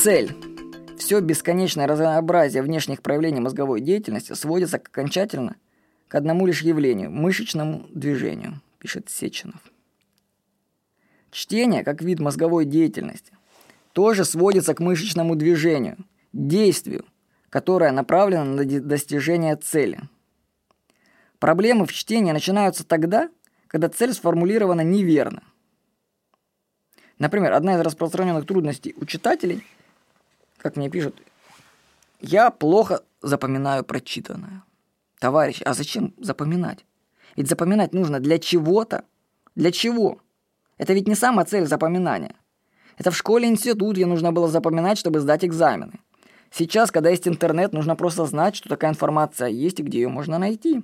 цель. Все бесконечное разнообразие внешних проявлений мозговой деятельности сводится окончательно к одному лишь явлению – мышечному движению, пишет Сеченов. Чтение, как вид мозговой деятельности, тоже сводится к мышечному движению, действию, которое направлено на достижение цели. Проблемы в чтении начинаются тогда, когда цель сформулирована неверно. Например, одна из распространенных трудностей у читателей, как мне пишут, я плохо запоминаю прочитанное. Товарищ, а зачем запоминать? Ведь запоминать нужно для чего-то. Для чего? Это ведь не сама цель запоминания. Это в школе институте нужно было запоминать, чтобы сдать экзамены. Сейчас, когда есть интернет, нужно просто знать, что такая информация есть и где ее можно найти.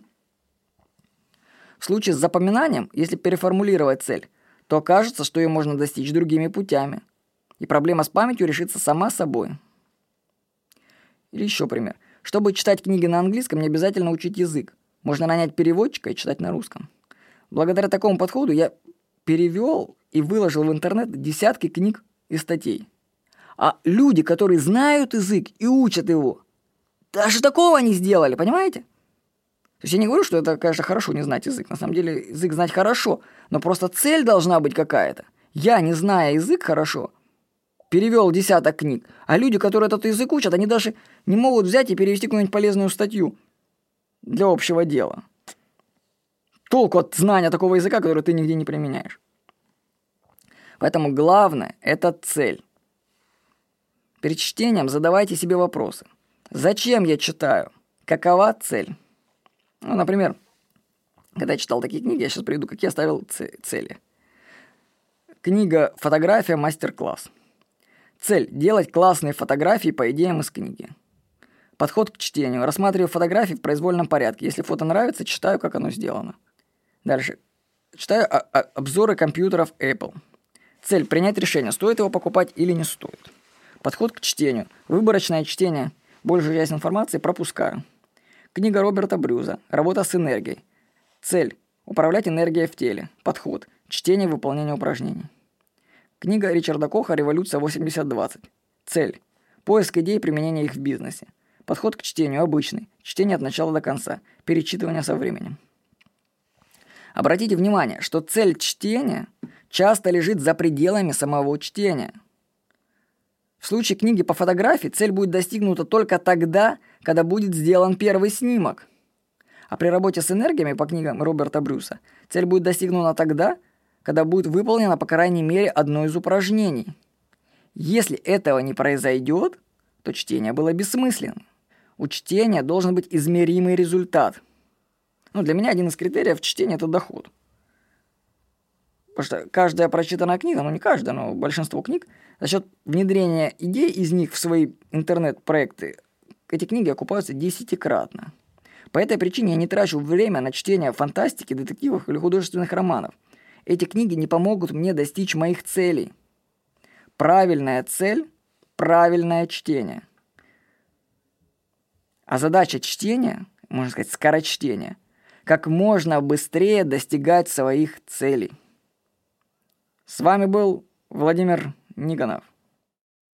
В случае с запоминанием, если переформулировать цель, то окажется, что ее можно достичь другими путями. И проблема с памятью решится сама собой. Или еще пример. Чтобы читать книги на английском, не обязательно учить язык. Можно нанять переводчика и читать на русском. Благодаря такому подходу я перевел и выложил в интернет десятки книг и статей. А люди, которые знают язык и учат его, даже такого не сделали, понимаете? То есть я не говорю, что это, конечно, хорошо не знать язык. На самом деле язык знать хорошо, но просто цель должна быть какая-то. Я, не зная язык хорошо, перевел десяток книг, а люди, которые этот язык учат, они даже не могут взять и перевести какую-нибудь полезную статью для общего дела. Толку от знания такого языка, который ты нигде не применяешь. Поэтому главное – это цель. Перед чтением задавайте себе вопросы. Зачем я читаю? Какова цель? Ну, например, когда я читал такие книги, я сейчас приведу, какие я ставил цели. Книга «Фотография. Мастер-класс». Цель – делать классные фотографии по идеям из книги. Подход к чтению. Рассматриваю фотографии в произвольном порядке. Если фото нравится, читаю, как оно сделано. Дальше. Читаю обзоры компьютеров Apple. Цель – принять решение, стоит его покупать или не стоит. Подход к чтению. Выборочное чтение. Большую часть информации пропускаю. Книга Роберта Брюза. Работа с энергией. Цель – управлять энергией в теле. Подход – чтение, выполнение упражнений. Книга Ричарда Коха «Революция 80-20». Цель – поиск идей применения их в бизнесе. Подход к чтению обычный. Чтение от начала до конца. Перечитывание со временем. Обратите внимание, что цель чтения часто лежит за пределами самого чтения. В случае книги по фотографии цель будет достигнута только тогда, когда будет сделан первый снимок. А при работе с энергиями по книгам Роберта Брюса цель будет достигнута тогда, когда будет выполнено по крайней мере одно из упражнений. Если этого не произойдет, то чтение было бессмысленным. У чтения должен быть измеримый результат. Ну, для меня один из критериев чтения – это доход. Потому что каждая прочитанная книга, ну не каждая, но большинство книг, за счет внедрения идей из них в свои интернет-проекты, эти книги окупаются десятикратно. По этой причине я не трачу время на чтение фантастики, детективов или художественных романов. Эти книги не помогут мне достичь моих целей. Правильная цель – правильное чтение. А задача чтения, можно сказать, скорочтения – как можно быстрее достигать своих целей. С вами был Владимир Никонов.